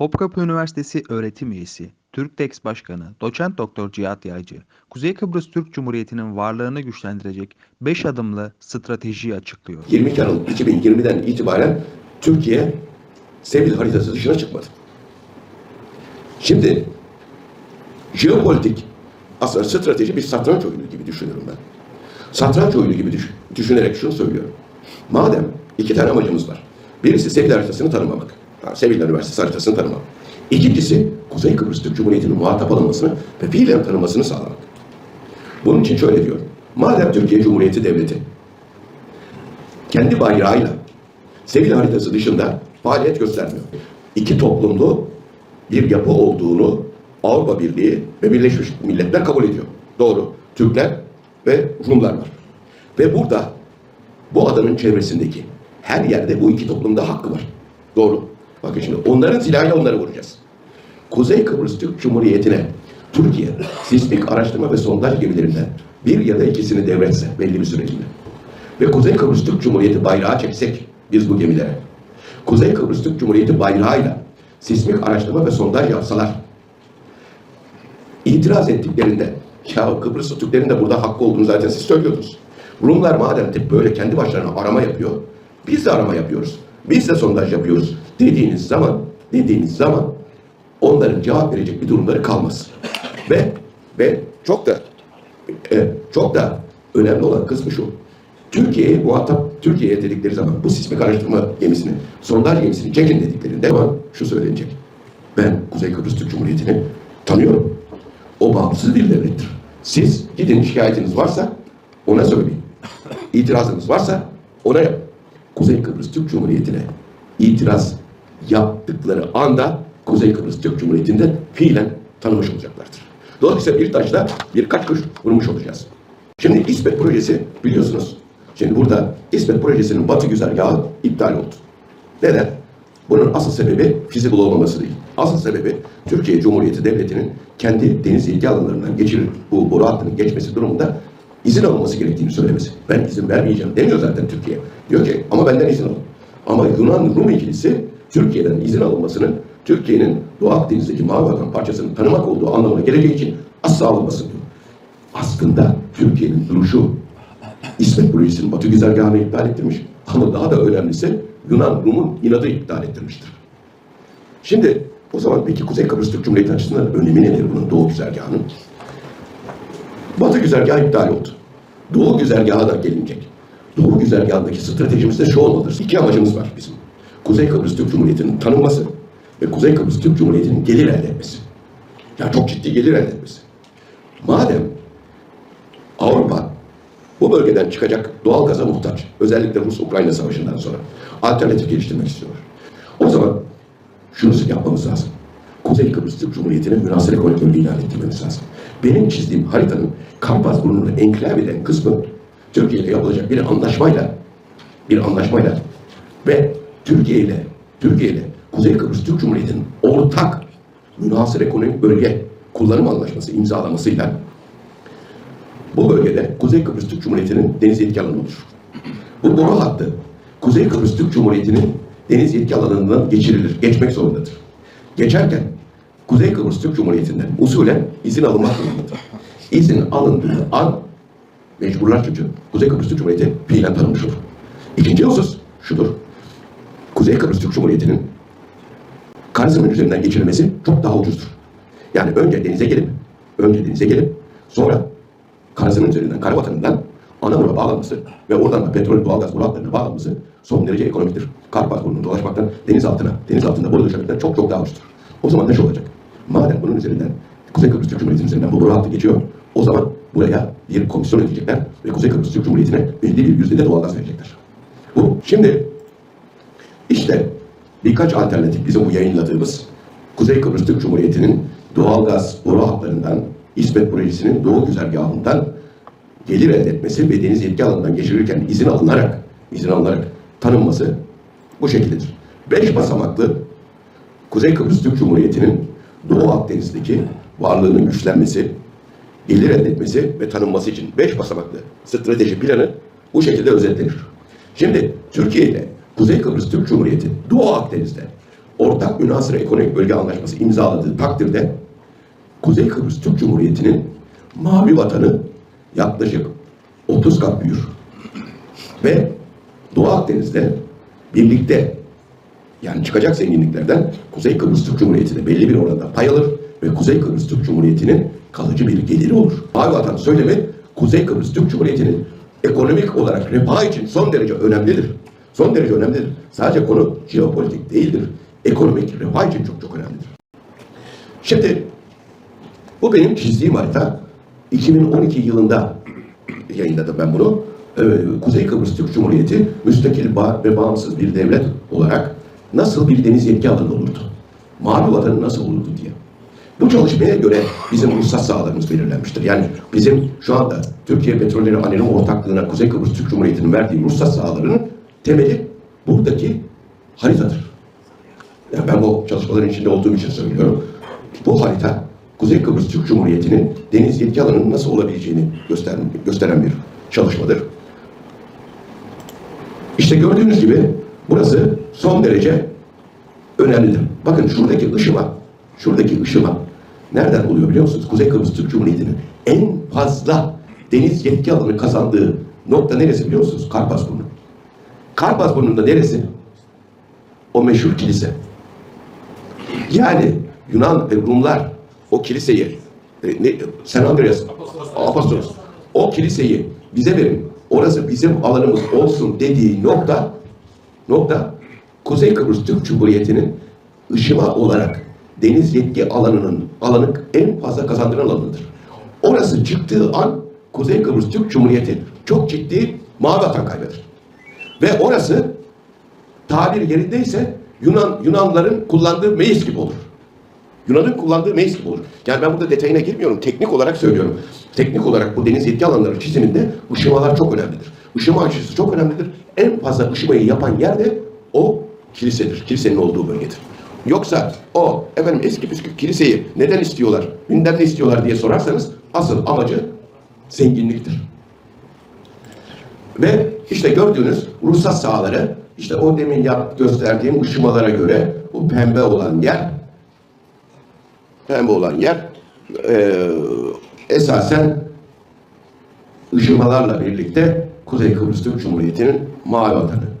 Topkapı Üniversitesi öğretim üyesi, Türktex Başkanı, Doçent Doktor Cihat Yaycı, Kuzey Kıbrıs Türk Cumhuriyeti'nin varlığını güçlendirecek 5 adımlı stratejiyi açıklıyor. 22 Aralık 2020'den itibaren Türkiye Sevil haritası dışına çıkmadı. Şimdi jeopolitik aslında strateji bir satranç oyunu gibi düşünüyorum ben. Satranç oyunu gibi düş- düşünerek şunu söylüyorum. Madem iki tane amacımız var. Birisi Sevil haritasını tanımamak. Yani Sevil Üniversitesi haritasını tanımamak. İkincisi Kuzey Kıbrıs Türk Cumhuriyeti'nin muhatap alınmasını ve fiilen tanınmasını sağlamak. Bunun için şöyle diyorum. Madem Türkiye Cumhuriyeti Devleti kendi bayrağıyla Sevil haritası dışında faaliyet göstermiyor. İki toplumlu bir yapı olduğunu Avrupa Birliği ve Birleşmiş Milletler kabul ediyor. Doğru. Türkler ve Rumlar var. Ve burada bu adanın çevresindeki her yerde bu iki toplumda hakkı var. Doğru. Bakın şimdi onların silahıyla onları vuracağız. Kuzey Kıbrıs Türk Cumhuriyeti'ne Türkiye sismik araştırma ve sondaj gemilerinden bir ya da ikisini devretse belli bir süreliğine ve Kuzey Kıbrıs Türk Cumhuriyeti bayrağı çeksek biz bu gemilere Kuzey Kıbrıs Türk Cumhuriyeti bayrağıyla sismik araştırma ve sondaj yapsalar itiraz ettiklerinde ya Kıbrıs Türklerin de burada hakkı olduğunu zaten siz söylüyordunuz. Rumlar madem tip böyle kendi başlarına arama yapıyor, biz de arama yapıyoruz. Biz de sondaj yapıyoruz dediğiniz zaman, dediğiniz zaman onların cevap verecek bir durumları kalmaz. Ve ve çok da e, çok da önemli olan kısmı şu. Türkiye'ye muhatap Türkiye'ye dedikleri zaman bu sismik araştırma gemisini, sondaj gemisini çekin dediklerinde zaman şu söylenecek. Ben Kuzey Kıbrıs Türk Cumhuriyeti'ni tanıyorum. O bağımsız bir devlettir. Siz gidin şikayetiniz varsa ona söyleyin. İtirazınız varsa ona yap. Kuzey Kıbrıs Türk Cumhuriyeti'ne itiraz yaptıkları anda Kuzey Kıbrıs Türk Cumhuriyeti'nde fiilen tanımış olacaklardır. Dolayısıyla bir taşla birkaç kuş vurmuş olacağız. Şimdi İsmet projesi biliyorsunuz. Şimdi burada İsmet projesinin batı güzergahı iptal oldu. Neden? Bunun asıl sebebi feasible olmaması değil. Asıl sebebi Türkiye Cumhuriyeti Devleti'nin kendi deniz ilgi alanlarından geçirir bu boru hattının geçmesi durumunda izin alınması gerektiğini söylemesi. Ben izin vermeyeceğim demiyor zaten Türkiye. Diyor ki ama benden izin alın. Ama Yunan-Rum ikilisi Türkiye'den izin alınmasının Türkiye'nin Doğu Akdeniz'deki Mavi Vatan parçasını tanımak olduğu anlamına geleceği için asla alınmasın diyor. Aslında Türkiye'nin duruşu İsmet Projesi'nin Batı güzergahını iptal ettirmiş. Ama daha da önemlisi Yunan Rum'un inadı iptal ettirmiştir. Şimdi o zaman peki Kuzey Kıbrıs Türk Cumhuriyeti açısından önemi nedir bunun Doğu güzergahının? Batı güzergahı iptal oldu. Doğu güzergahı da gelinecek. Doğu güzergahındaki stratejimiz de şu olmalıdır. İki amacımız var bizim. Kuzey Kıbrıs Türk Cumhuriyeti'nin tanınması ve Kuzey Kıbrıs Türk Cumhuriyeti'nin gelir elde etmesi. Ya çok ciddi gelir elde etmesi. Madem Avrupa bu bölgeden çıkacak doğal gaza muhtaç. Özellikle Rus-Ukrayna savaşından sonra alternatif geliştirmek istiyor. O zaman şunu yapmamız lazım. Kuzey Kıbrıs Türk Cumhuriyeti'ne münasır ekonomik bölge ilan ettirmemiz lazım. Benim çizdiğim haritanın Karpaz burnunu enklav eden kısmı Türkiye ile yapılacak bir anlaşmayla bir anlaşmayla ve Türkiye ile Türkiye ile Kuzey Kıbrıs Türk Cumhuriyeti'nin ortak münasır ekonomik bölge kullanım anlaşması imzalamasıyla bu bölgede Kuzey Kıbrıs Türk Cumhuriyeti'nin deniz yetki alanı olur. Bu boru hattı Kuzey Kıbrıs Türk Cumhuriyeti'nin deniz yetki alanından geçirilir, geçmek zorundadır. Geçerken Kuzey Kıbrıs Türk Cumhuriyeti'nden usulen izin alınmak zorundadır. İzin alındığı an mecburlar çünkü Kuzey Kıbrıs Türk Cumhuriyeti fiilen tanınmış olur. İkinci husus şudur. Kuzey Kıbrıs Türk Cumhuriyeti'nin Kars'ın üzerinden geçirilmesi çok daha ucuzdur. Yani önce denize gelip, önce denize gelip sonra Kars'ın üzerinden, Karavatan'dan Anamur'a bağlanması ve oradan da petrol, doğalgaz boru hatlarına bağlanması son derece ekonomiktir. Karpaz burnunu dolaşmaktan deniz altına, deniz altında boru döşemekten çok çok daha ucuzdur. O zaman ne şey olacak? Madem bunun üzerinden, Kuzey Kıbrıs Türk Cumhuriyeti'nin üzerinden bu boru hattı geçiyor, o zaman buraya bir komisyon ödeyecekler ve Kuzey Kıbrıs Türk Cumhuriyeti'ne belli bir yüzdede doğalgaz verecekler. Bu şimdi işte birkaç alternatif bizim bu yayınladığımız Kuzey Kıbrıs Türk Cumhuriyeti'nin doğalgaz boru hatlarından İsmet Projesi'nin doğu güzergahından gelir elde etmesi ve deniz yetki alanından geçirilirken izin alınarak izin alınarak tanınması bu şekildedir. Beş basamaklı Kuzey Kıbrıs Türk Cumhuriyeti'nin Doğu Akdeniz'deki varlığının güçlenmesi, gelir elde etmesi ve tanınması için beş basamaklı strateji planı bu şekilde özetlenir. Şimdi Türkiye ile Kuzey Kıbrıs Türk Cumhuriyeti Doğu Akdeniz'de ortak münasır ekonomik bölge anlaşması imzaladığı takdirde Kuzey Kıbrıs Türk Cumhuriyeti'nin mavi vatanı yaklaşık 30 kat büyür. Ve Doğu Akdeniz'de birlikte yani çıkacak zenginliklerden Kuzey Kıbrıs Türk Cumhuriyeti de belli bir oranda pay alır ve Kuzey Kıbrıs Türk Cumhuriyeti'nin kalıcı bir geliri olur. Mavi vatan söylemi Kuzey Kıbrıs Türk Cumhuriyeti'nin ekonomik olarak refah için son derece önemlidir. Son derece önemlidir. Sadece konu jeopolitik değildir. Ekonomik refah için çok çok önemlidir. Şimdi bu benim çizdiğim harita. 2012 yılında yayınladım ben bunu. Ee, Kuzey Kıbrıs Türk Cumhuriyeti müstakil ve bağımsız bir devlet olarak nasıl bir deniz yetki alanı olurdu? Mavi vatanı nasıl olurdu diye. Bu çalışmaya göre bizim ruhsat sahalarımız belirlenmiştir. Yani bizim şu anda Türkiye Petrolleri Anonim Ortaklığı'na Kuzey Kıbrıs Türk Cumhuriyeti'nin verdiği ruhsat sahalarının temeli buradaki haritadır. Yani ben bu çalışmaların içinde olduğum için söylüyorum. Bu harita Kuzey Kıbrıs Türk Cumhuriyeti'nin deniz yetki alanının nasıl olabileceğini gösteren, gösteren bir çalışmadır. İşte gördüğünüz gibi burası son derece önemlidir. Bakın şuradaki ışıma, şuradaki ışıma nereden oluyor biliyor musunuz? Kuzey Kıbrıs Türk Cumhuriyeti'nin en fazla deniz yetki alanı kazandığı nokta neresi biliyor musunuz? Karpazburnu. Karpazburnu'nda neresi? O meşhur kilise. Yani Yunan ve Rumlar o kiliseyi e, ne, Sen Andreas Apostolos o kiliseyi bize verin. Orası bizim alanımız olsun dediği nokta nokta Kuzey Kıbrıs Türk Cumhuriyeti'nin ışıma olarak deniz yetki alanının alanı en fazla kazandıran alanıdır. Orası çıktığı an Kuzey Kıbrıs Türk Cumhuriyeti çok ciddi mavi vatan kaybeder. Ve orası tabir yerindeyse Yunan Yunanların kullandığı meclis gibi olur. Yunan'ın kullandığı meclis gibi olur. Yani ben burada detayına girmiyorum. Teknik olarak söylüyorum. Teknik olarak bu deniz yetki alanları çiziminde ışımalar çok önemlidir. Işıma açısı çok önemlidir. En fazla ışımayı yapan yer de o kilisedir. Kilisenin olduğu bölgedir. Yoksa o efendim eski püskü kiliseyi neden istiyorlar, gündem ne istiyorlar diye sorarsanız asıl amacı zenginliktir. Ve işte gördüğünüz ruhsat sahaları işte o demin yap, gösterdiğim ışımalara göre bu pembe olan yer pembe olan yer eee, esasen ışımalarla birlikte Kuzey Kıbrıs Türk Cumhuriyeti'nin mavi vatanı.